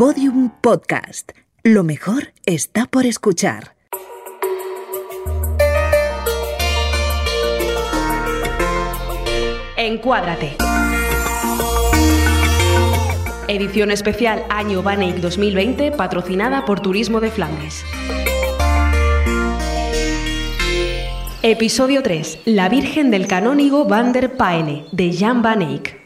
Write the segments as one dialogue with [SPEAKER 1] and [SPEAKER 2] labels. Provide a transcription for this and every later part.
[SPEAKER 1] Podium Podcast. Lo mejor está por escuchar.
[SPEAKER 2] Encuádrate. Edición especial Año Baneic 2020 patrocinada por Turismo de Flandes. Episodio 3. La Virgen del Canónigo van der Paele, de Jan van Eyck.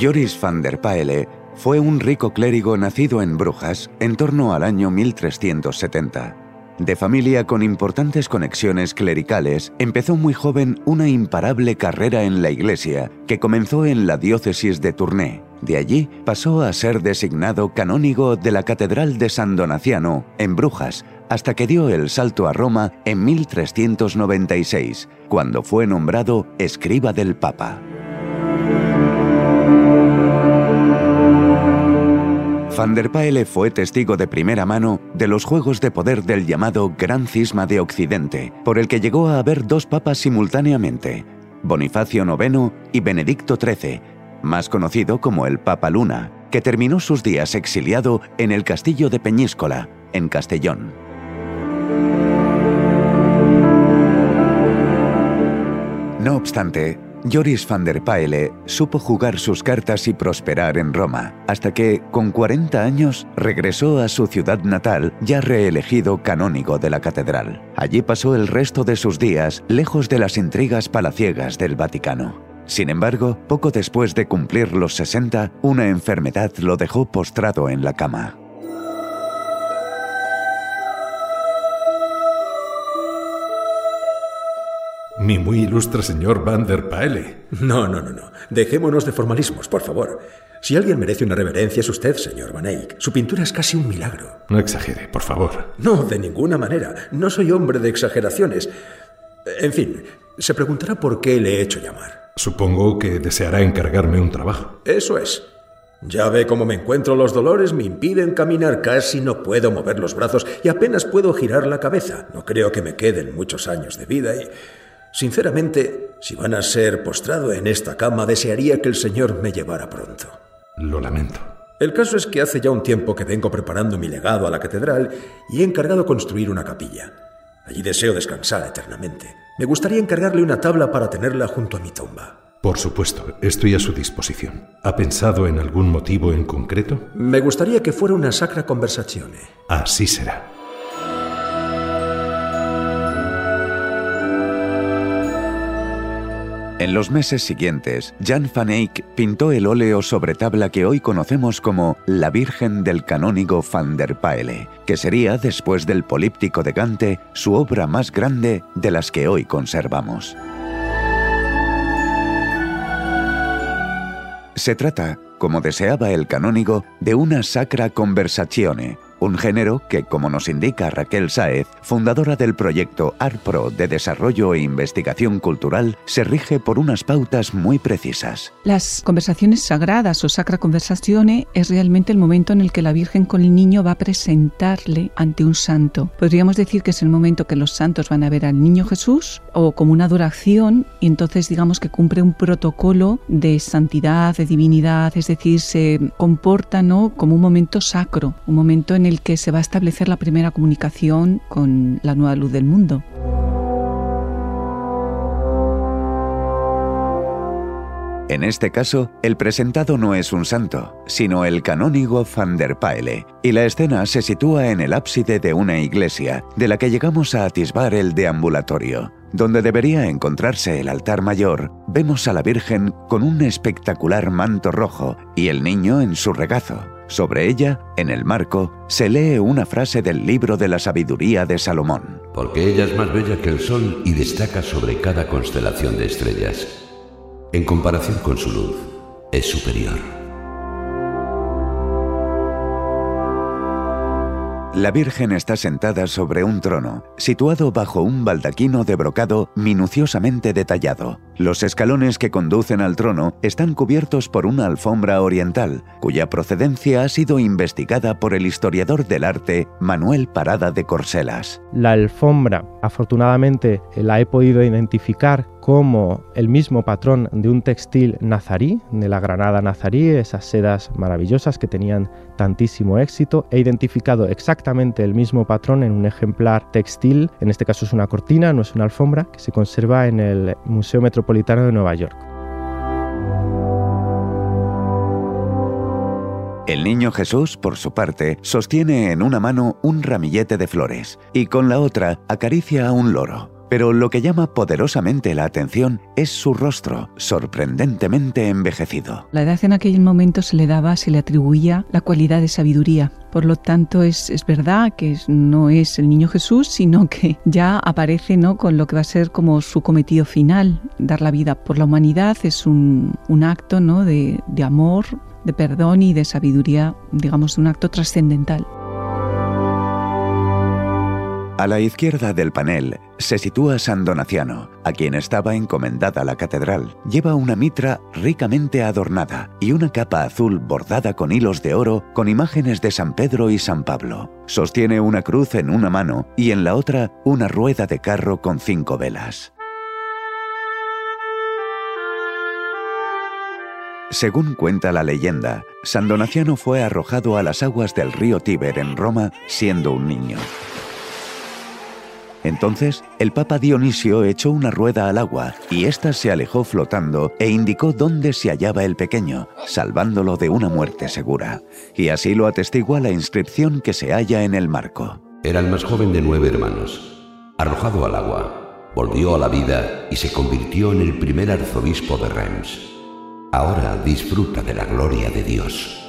[SPEAKER 3] Joris van der Paele fue un rico clérigo nacido en Brujas en torno al año 1370. De familia con importantes conexiones clericales, empezó muy joven una imparable carrera en la iglesia que comenzó en la diócesis de Tournai. De allí pasó a ser designado canónigo de la Catedral de San Donaciano, en Brujas, hasta que dio el salto a Roma en 1396, cuando fue nombrado escriba del Papa. Van der Paele fue testigo de primera mano de los juegos de poder del llamado Gran Cisma de Occidente, por el que llegó a haber dos papas simultáneamente, Bonifacio IX y Benedicto XIII, más conocido como el Papa Luna, que terminó sus días exiliado en el castillo de Peñíscola, en Castellón. No obstante, Joris van der Paele supo jugar sus cartas y prosperar en Roma, hasta que, con 40 años, regresó a su ciudad natal, ya reelegido canónigo de la catedral. Allí pasó el resto de sus días lejos de las intrigas palaciegas del Vaticano. Sin embargo, poco después de cumplir los 60, una enfermedad lo dejó postrado en la cama.
[SPEAKER 4] Mi muy ilustre señor Van der Paele.
[SPEAKER 5] No, no, no, no. Dejémonos de formalismos, por favor. Si alguien merece una reverencia es usted, señor Van Eyck. Su pintura es casi un milagro.
[SPEAKER 4] No exagere, por favor.
[SPEAKER 5] No, de ninguna manera. No soy hombre de exageraciones. En fin, se preguntará por qué le he hecho llamar.
[SPEAKER 4] Supongo que deseará encargarme un trabajo.
[SPEAKER 5] Eso es. Ya ve cómo me encuentro. Los dolores me impiden caminar. Casi no puedo mover los brazos y apenas puedo girar la cabeza. No creo que me queden muchos años de vida y... Sinceramente, si van a ser postrado en esta cama, desearía que el Señor me llevara pronto.
[SPEAKER 4] Lo lamento.
[SPEAKER 5] El caso es que hace ya un tiempo que vengo preparando mi legado a la catedral y he encargado construir una capilla. Allí deseo descansar eternamente. Me gustaría encargarle una tabla para tenerla junto a mi tumba.
[SPEAKER 4] Por supuesto, estoy a su disposición. ¿Ha pensado en algún motivo en concreto?
[SPEAKER 5] Me gustaría que fuera una sacra conversazione.
[SPEAKER 4] Así será.
[SPEAKER 3] En los meses siguientes, Jan van Eyck pintó el óleo sobre tabla que hoy conocemos como La Virgen del Canónigo van der Paele, que sería, después del Políptico de Gante, su obra más grande de las que hoy conservamos. Se trata, como deseaba el canónigo, de una sacra conversazione, un género que, como nos indica Raquel Sáez, fundadora del proyecto ARPRO de Desarrollo e Investigación Cultural, se rige por unas pautas muy precisas.
[SPEAKER 6] Las conversaciones sagradas o sacra conversazione es realmente el momento en el que la Virgen con el niño va a presentarle ante un santo. Podríamos decir que es el momento que los santos van a ver al niño Jesús o como una adoración y entonces digamos que cumple un protocolo de santidad, de divinidad, es decir, se comporta ¿no? como un momento sacro, un momento en el que se va a establecer la primera comunicación con la nueva luz del mundo.
[SPEAKER 3] En este caso, el presentado no es un santo, sino el canónigo van der Paele, y la escena se sitúa en el ábside de una iglesia, de la que llegamos a atisbar el deambulatorio. Donde debería encontrarse el altar mayor, vemos a la Virgen con un espectacular manto rojo y el niño en su regazo. Sobre ella, en el marco, se lee una frase del libro de la sabiduría de Salomón.
[SPEAKER 7] Porque ella es más bella que el sol y destaca sobre cada constelación de estrellas. En comparación con su luz, es superior.
[SPEAKER 3] La Virgen está sentada sobre un trono, situado bajo un baldaquino de brocado minuciosamente detallado. Los escalones que conducen al trono están cubiertos por una alfombra oriental, cuya procedencia ha sido investigada por el historiador del arte Manuel Parada de Corselas.
[SPEAKER 8] La alfombra, afortunadamente, la he podido identificar como el mismo patrón de un textil nazarí, de la granada nazarí, esas sedas maravillosas que tenían tantísimo éxito. He identificado exactamente el mismo patrón en un ejemplar textil, en este caso es una cortina, no es una alfombra, que se conserva en el Museo Metropolitano de Nueva York.
[SPEAKER 3] El niño Jesús, por su parte, sostiene en una mano un ramillete de flores y con la otra acaricia a un loro. Pero lo que llama poderosamente la atención es su rostro, sorprendentemente envejecido.
[SPEAKER 6] La edad en aquel momento se le daba, se le atribuía la cualidad de sabiduría. Por lo tanto, es, es verdad que no es el niño Jesús, sino que ya aparece ¿no? con lo que va a ser como su cometido final, dar la vida por la humanidad. Es un, un acto ¿no? de, de amor, de perdón y de sabiduría, digamos, un acto trascendental.
[SPEAKER 3] A la izquierda del panel se sitúa San Donaciano, a quien estaba encomendada la catedral. Lleva una mitra ricamente adornada y una capa azul bordada con hilos de oro con imágenes de San Pedro y San Pablo. Sostiene una cruz en una mano y en la otra una rueda de carro con cinco velas. Según cuenta la leyenda, San Donaciano fue arrojado a las aguas del río Tíber en Roma siendo un niño. Entonces, el Papa Dionisio echó una rueda al agua y ésta se alejó flotando e indicó dónde se hallaba el pequeño, salvándolo de una muerte segura. Y así lo atestigua la inscripción que se halla en el marco.
[SPEAKER 7] Era el más joven de nueve hermanos. Arrojado al agua, volvió a la vida y se convirtió en el primer arzobispo de Reims. Ahora disfruta de la gloria de Dios.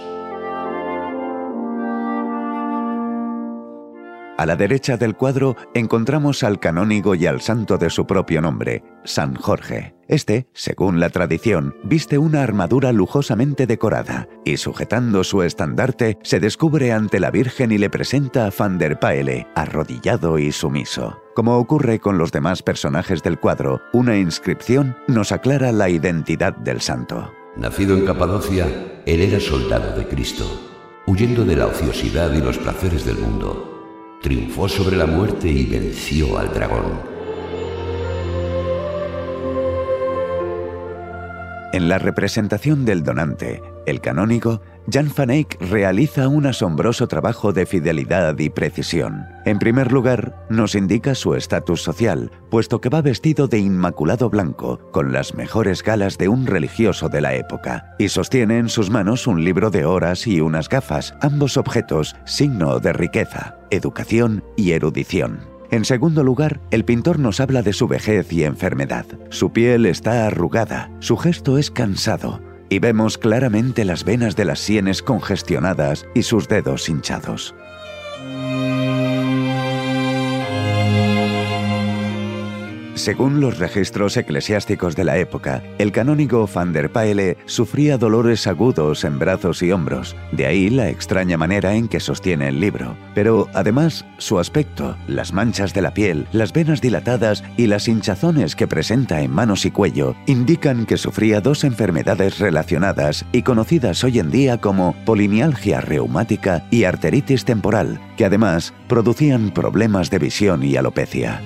[SPEAKER 3] A la derecha del cuadro encontramos al canónigo y al santo de su propio nombre, San Jorge. Este, según la tradición, viste una armadura lujosamente decorada y sujetando su estandarte se descubre ante la Virgen y le presenta a Van der Paele, arrodillado y sumiso. Como ocurre con los demás personajes del cuadro, una inscripción nos aclara la identidad del santo.
[SPEAKER 7] Nacido en Capadocia, él era soldado de Cristo. Huyendo de la ociosidad y los placeres del mundo, triunfó sobre la muerte y venció al dragón.
[SPEAKER 3] En la representación del donante, el canónigo, Jan van Eyck realiza un asombroso trabajo de fidelidad y precisión. En primer lugar, nos indica su estatus social, puesto que va vestido de inmaculado blanco, con las mejores galas de un religioso de la época, y sostiene en sus manos un libro de horas y unas gafas, ambos objetos signo de riqueza, educación y erudición. En segundo lugar, el pintor nos habla de su vejez y enfermedad. Su piel está arrugada, su gesto es cansado, y vemos claramente las venas de las sienes congestionadas y sus dedos hinchados. Según los registros eclesiásticos de la época, el canónigo van der Paele sufría dolores agudos en brazos y hombros, de ahí la extraña manera en que sostiene el libro. Pero además, su aspecto, las manchas de la piel, las venas dilatadas y las hinchazones que presenta en manos y cuello indican que sufría dos enfermedades relacionadas y conocidas hoy en día como polimialgia reumática y arteritis temporal, que además producían problemas de visión y alopecia.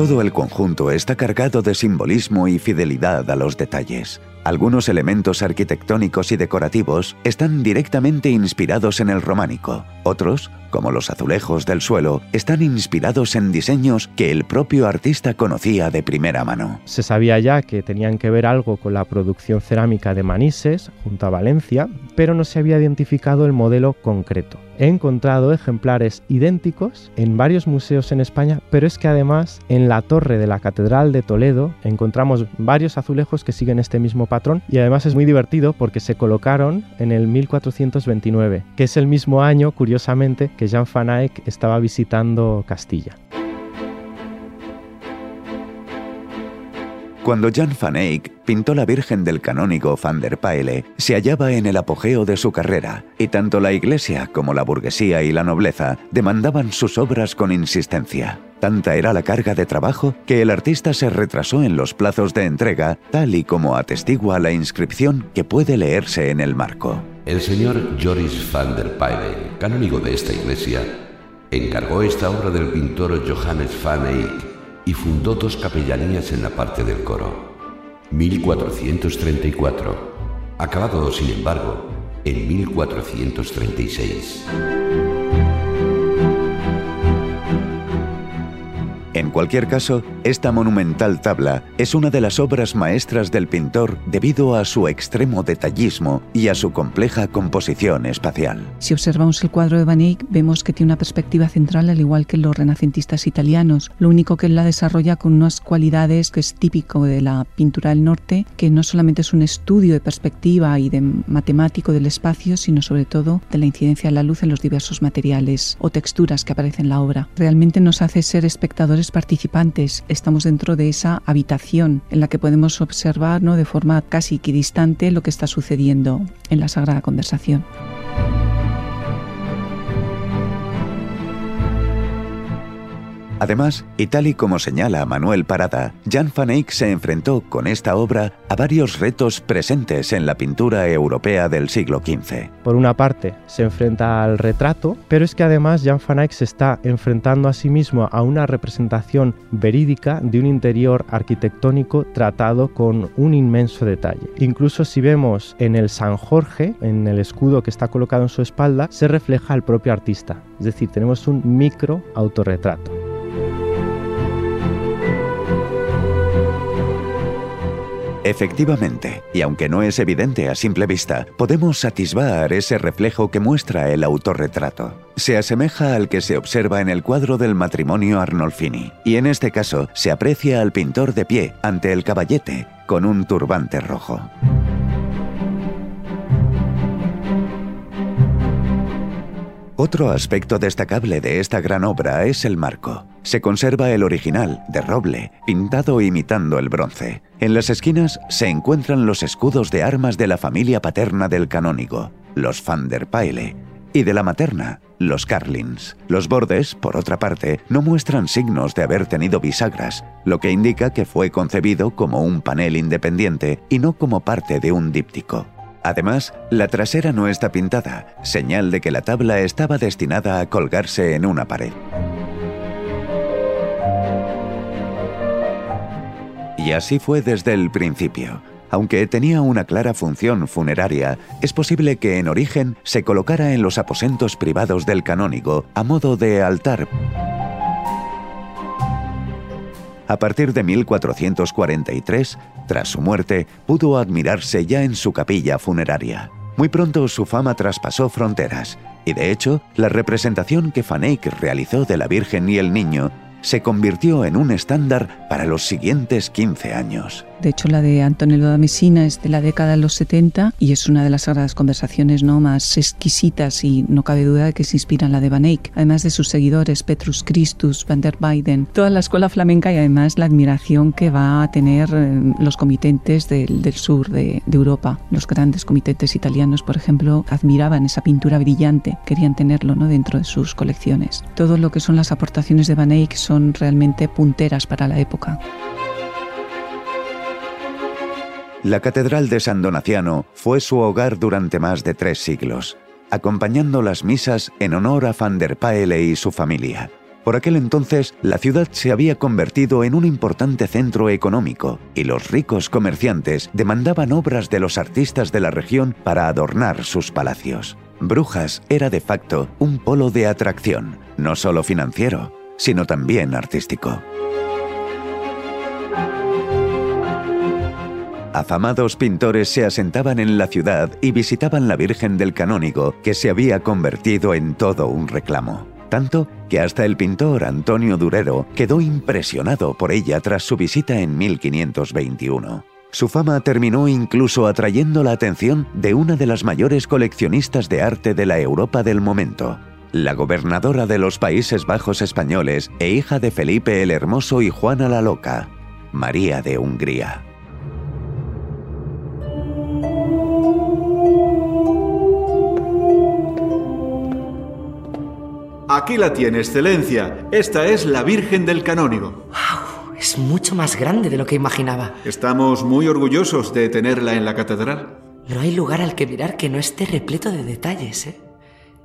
[SPEAKER 3] Todo el conjunto está cargado de simbolismo y fidelidad a los detalles. Algunos elementos arquitectónicos y decorativos están directamente inspirados en el románico. Otros, como los azulejos del suelo, están inspirados en diseños que el propio artista conocía de primera mano.
[SPEAKER 8] Se sabía ya que tenían que ver algo con la producción cerámica de Manises, junto a Valencia, pero no se había identificado el modelo concreto. He encontrado ejemplares idénticos en varios museos en España, pero es que además en la torre de la Catedral de Toledo encontramos varios azulejos que siguen este mismo patrón y además es muy divertido porque se colocaron en el 1429, que es el mismo año, curiosamente, que Jan van Eyck estaba visitando Castilla.
[SPEAKER 3] Cuando Jan van Eyck pintó la Virgen del canónigo van der Paele, se hallaba en el apogeo de su carrera, y tanto la iglesia como la burguesía y la nobleza demandaban sus obras con insistencia. Tanta era la carga de trabajo que el artista se retrasó en los plazos de entrega, tal y como atestigua la inscripción que puede leerse en el marco.
[SPEAKER 7] El señor Joris van der Paele, canónigo de esta iglesia, Encargó esta obra del pintor Johannes van Eyck y fundó dos capellanías en la parte del coro. 1434. Acabado, sin embargo, en 1436.
[SPEAKER 3] En cualquier caso, esta monumental tabla es una de las obras maestras del pintor debido a su extremo detallismo y a su compleja composición espacial.
[SPEAKER 6] Si observamos el cuadro de Van Eyck, vemos que tiene una perspectiva central al igual que los renacentistas italianos. Lo único que él la desarrolla con unas cualidades que es típico de la pintura del norte, que no solamente es un estudio de perspectiva y de matemático del espacio, sino sobre todo de la incidencia de la luz en los diversos materiales o texturas que aparecen en la obra. Realmente nos hace ser espectadores participantes. Estamos dentro de esa habitación en la que podemos observar ¿no? de forma casi equidistante lo que está sucediendo en la Sagrada Conversación.
[SPEAKER 3] Además, y tal y como señala Manuel Parada, Jan van Eyck se enfrentó con esta obra a varios retos presentes en la pintura europea del siglo XV.
[SPEAKER 8] Por una parte, se enfrenta al retrato, pero es que además Jan van Eyck se está enfrentando a sí mismo a una representación verídica de un interior arquitectónico tratado con un inmenso detalle. Incluso si vemos en el San Jorge, en el escudo que está colocado en su espalda, se refleja al propio artista. Es decir, tenemos un micro autorretrato.
[SPEAKER 3] Efectivamente, y aunque no es evidente a simple vista, podemos atisbar ese reflejo que muestra el autorretrato. Se asemeja al que se observa en el cuadro del matrimonio Arnolfini, y en este caso se aprecia al pintor de pie ante el caballete con un turbante rojo. Otro aspecto destacable de esta gran obra es el marco. Se conserva el original, de roble, pintado imitando el bronce. En las esquinas se encuentran los escudos de armas de la familia paterna del canónigo, los van der Paele, y de la materna, los Carlins. Los bordes, por otra parte, no muestran signos de haber tenido bisagras, lo que indica que fue concebido como un panel independiente y no como parte de un díptico. Además, la trasera no está pintada, señal de que la tabla estaba destinada a colgarse en una pared. Y así fue desde el principio. Aunque tenía una clara función funeraria, es posible que en origen se colocara en los aposentos privados del canónigo a modo de altar. A partir de 1443, tras su muerte, pudo admirarse ya en su capilla funeraria. Muy pronto su fama traspasó fronteras, y de hecho, la representación que Van Eyck realizó de la Virgen y el Niño se convirtió en un estándar para los siguientes 15 años.
[SPEAKER 6] De hecho, la de Antonello da Messina es de la década de los 70 y es una de las sagradas conversaciones ¿no? más exquisitas y no cabe duda de que se inspira en la de Van Eyck. Además de sus seguidores, Petrus Christus, Van der Weyden, toda la escuela flamenca y además la admiración que va a tener eh, los comitentes del, sur de, de Europa. Los grandes comitentes italianos, por ejemplo, admiraban esa pintura brillante, querían tenerlo ¿no? dentro de sus colecciones. Todo lo que son las aportaciones de Van Eyck son realmente punteras para la época.
[SPEAKER 3] La Catedral de San Donaciano fue su hogar durante más de tres siglos, acompañando las misas en honor a Van der Paele y su familia. Por aquel entonces, la ciudad se había convertido en un importante centro económico y los ricos comerciantes demandaban obras de los artistas de la región para adornar sus palacios. Brujas era de facto un polo de atracción, no solo financiero, sino también artístico. Afamados pintores se asentaban en la ciudad y visitaban la Virgen del Canónigo, que se había convertido en todo un reclamo. Tanto que hasta el pintor Antonio Durero quedó impresionado por ella tras su visita en 1521. Su fama terminó incluso atrayendo la atención de una de las mayores coleccionistas de arte de la Europa del momento, la gobernadora de los Países Bajos españoles e hija de Felipe el Hermoso y Juana la Loca, María de Hungría.
[SPEAKER 9] Aquí la tiene, excelencia. Esta es la Virgen del Canónigo.
[SPEAKER 10] ¡Wow! Es mucho más grande de lo que imaginaba.
[SPEAKER 9] Estamos muy orgullosos de tenerla en la catedral.
[SPEAKER 10] No hay lugar al que mirar que no esté repleto de detalles, ¿eh?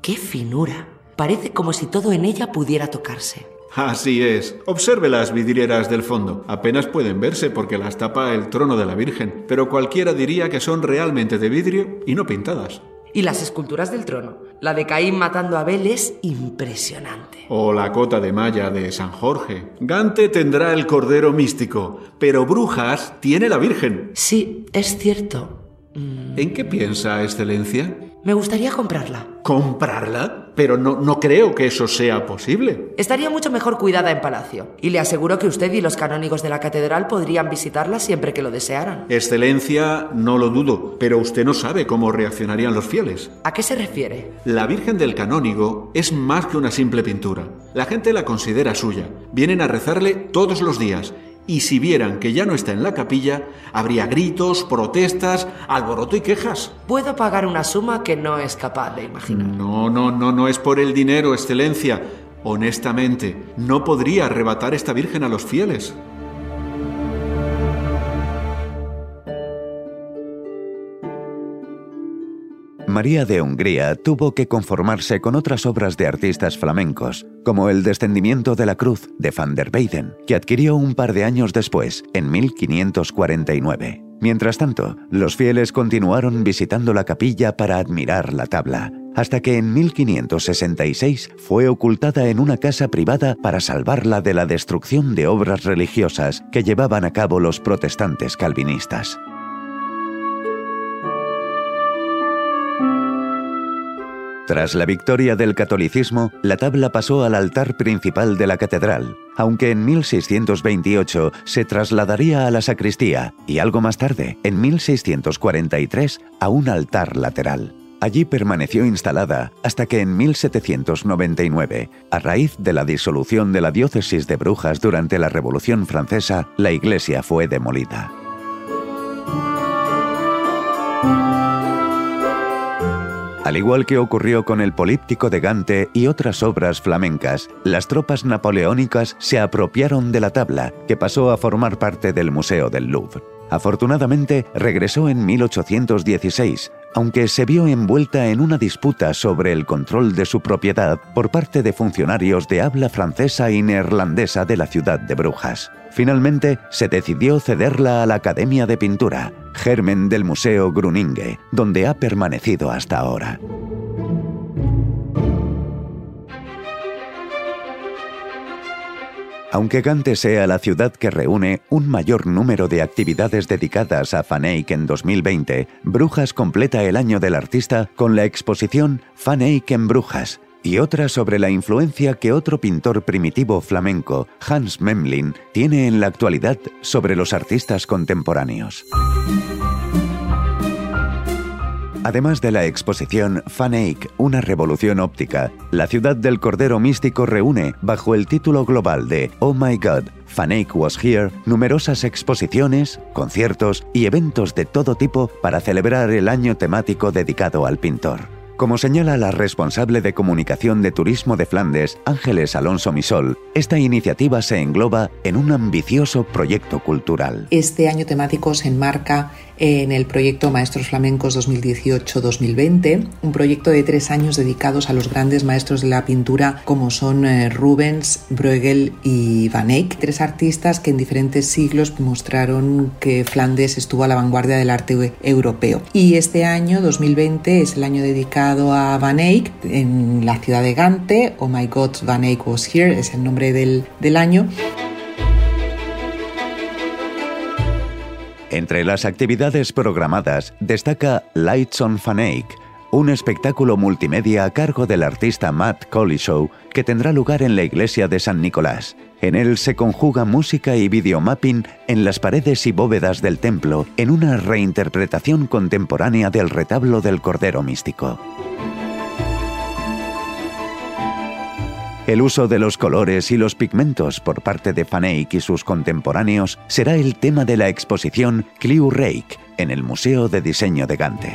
[SPEAKER 10] ¡Qué finura! Parece como si todo en ella pudiera tocarse.
[SPEAKER 9] Así es. Observe las vidrieras del fondo. Apenas pueden verse porque las tapa el trono de la Virgen, pero cualquiera diría que son realmente de vidrio y no pintadas.
[SPEAKER 10] Y las esculturas del trono. La de Caín matando a Abel es impresionante.
[SPEAKER 9] O la cota de malla de San Jorge. Gante tendrá el cordero místico, pero Brujas tiene la Virgen.
[SPEAKER 10] Sí, es cierto.
[SPEAKER 9] ¿En qué piensa, Excelencia?
[SPEAKER 10] Me gustaría comprarla.
[SPEAKER 9] ¿Comprarla? Pero no, no creo que eso sea posible.
[SPEAKER 10] Estaría mucho mejor cuidada en palacio. Y le aseguro que usted y los canónigos de la catedral podrían visitarla siempre que lo desearan.
[SPEAKER 9] Excelencia, no lo dudo, pero usted no sabe cómo reaccionarían los fieles.
[SPEAKER 10] ¿A qué se refiere?
[SPEAKER 9] La Virgen del Canónigo es más que una simple pintura. La gente la considera suya. Vienen a rezarle todos los días y si vieran que ya no está en la capilla, habría gritos, protestas, alboroto y quejas.
[SPEAKER 10] Puedo pagar una suma que no es capaz de imaginar.
[SPEAKER 9] No, no, no, no es por el dinero, excelencia. Honestamente, no podría arrebatar esta Virgen a los fieles.
[SPEAKER 3] María de Hungría tuvo que conformarse con otras obras de artistas flamencos, como El descendimiento de la cruz de van der Weyden, que adquirió un par de años después, en 1549. Mientras tanto, los fieles continuaron visitando la capilla para admirar la tabla, hasta que en 1566 fue ocultada en una casa privada para salvarla de la destrucción de obras religiosas que llevaban a cabo los protestantes calvinistas. Tras la victoria del catolicismo, la tabla pasó al altar principal de la catedral, aunque en 1628 se trasladaría a la sacristía y algo más tarde, en 1643, a un altar lateral. Allí permaneció instalada hasta que en 1799, a raíz de la disolución de la diócesis de Brujas durante la Revolución Francesa, la iglesia fue demolida. Al igual que ocurrió con el Políptico de Gante y otras obras flamencas, las tropas napoleónicas se apropiaron de la tabla, que pasó a formar parte del Museo del Louvre. Afortunadamente, regresó en 1816, aunque se vio envuelta en una disputa sobre el control de su propiedad por parte de funcionarios de habla francesa y neerlandesa de la ciudad de Brujas. Finalmente, se decidió cederla a la Academia de Pintura, germen del Museo Gruninge, donde ha permanecido hasta ahora. Aunque Gante sea la ciudad que reúne un mayor número de actividades dedicadas a Van Eyck en 2020, Brujas completa el año del artista con la exposición Van Eyck en Brujas y otra sobre la influencia que otro pintor primitivo flamenco, Hans Memling, tiene en la actualidad sobre los artistas contemporáneos. Además de la exposición Eyck, una revolución óptica, la ciudad del Cordero Místico reúne, bajo el título global de Oh My God, Eyck Was Here, numerosas exposiciones, conciertos y eventos de todo tipo para celebrar el año temático dedicado al pintor. Como señala la responsable de comunicación de Turismo de Flandes, Ángeles Alonso Misol, esta iniciativa se engloba en un ambicioso proyecto cultural.
[SPEAKER 11] Este año temático se enmarca en el proyecto Maestros Flamencos 2018-2020, un proyecto de tres años dedicados a los grandes maestros de la pintura como son eh, Rubens, Bruegel y Van Eyck, tres artistas que en diferentes siglos mostraron que Flandes estuvo a la vanguardia del arte europeo. Y este año, 2020, es el año dedicado a Van Eyck en la ciudad de Gante, Oh My God, Van Eyck was here, es el nombre del, del año.
[SPEAKER 3] Entre las actividades programadas destaca Lights on Eyck, un espectáculo multimedia a cargo del artista Matt Show que tendrá lugar en la iglesia de San Nicolás. En él se conjuga música y videomapping en las paredes y bóvedas del templo en una reinterpretación contemporánea del retablo del Cordero Místico. El uso de los colores y los pigmentos por parte de Van Eyck y sus contemporáneos será el tema de la exposición Clio Rake en el Museo de Diseño de Gante.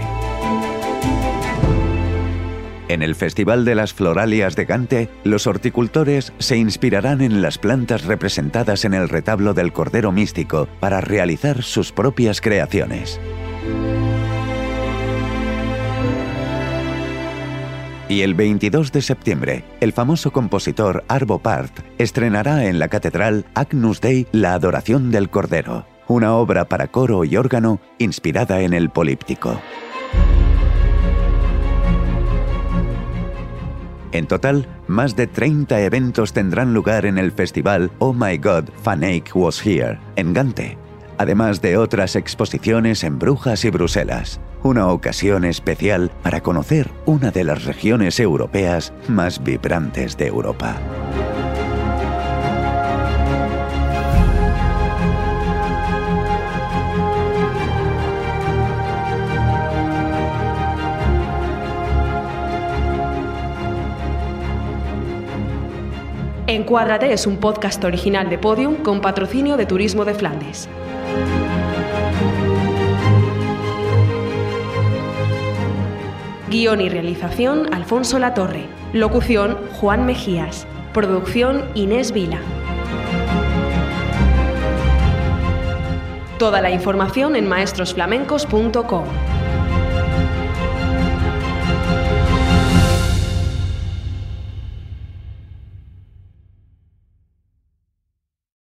[SPEAKER 3] En el Festival de las Floralias de Gante, los horticultores se inspirarán en las plantas representadas en el retablo del Cordero Místico para realizar sus propias creaciones. Y el 22 de septiembre, el famoso compositor Arvo Part estrenará en la catedral Agnus Dei la Adoración del Cordero, una obra para coro y órgano inspirada en el políptico. En total, más de 30 eventos tendrán lugar en el festival Oh My God, Fanake Was Here, en Gante, además de otras exposiciones en Brujas y Bruselas. Una ocasión especial para conocer una de las regiones europeas más vibrantes de Europa.
[SPEAKER 2] Encuádrate es un podcast original de Podium con patrocinio de Turismo de Flandes. Guión y realización Alfonso Latorre. Locución Juan Mejías. Producción Inés Vila. Toda la información en maestrosflamencos.com.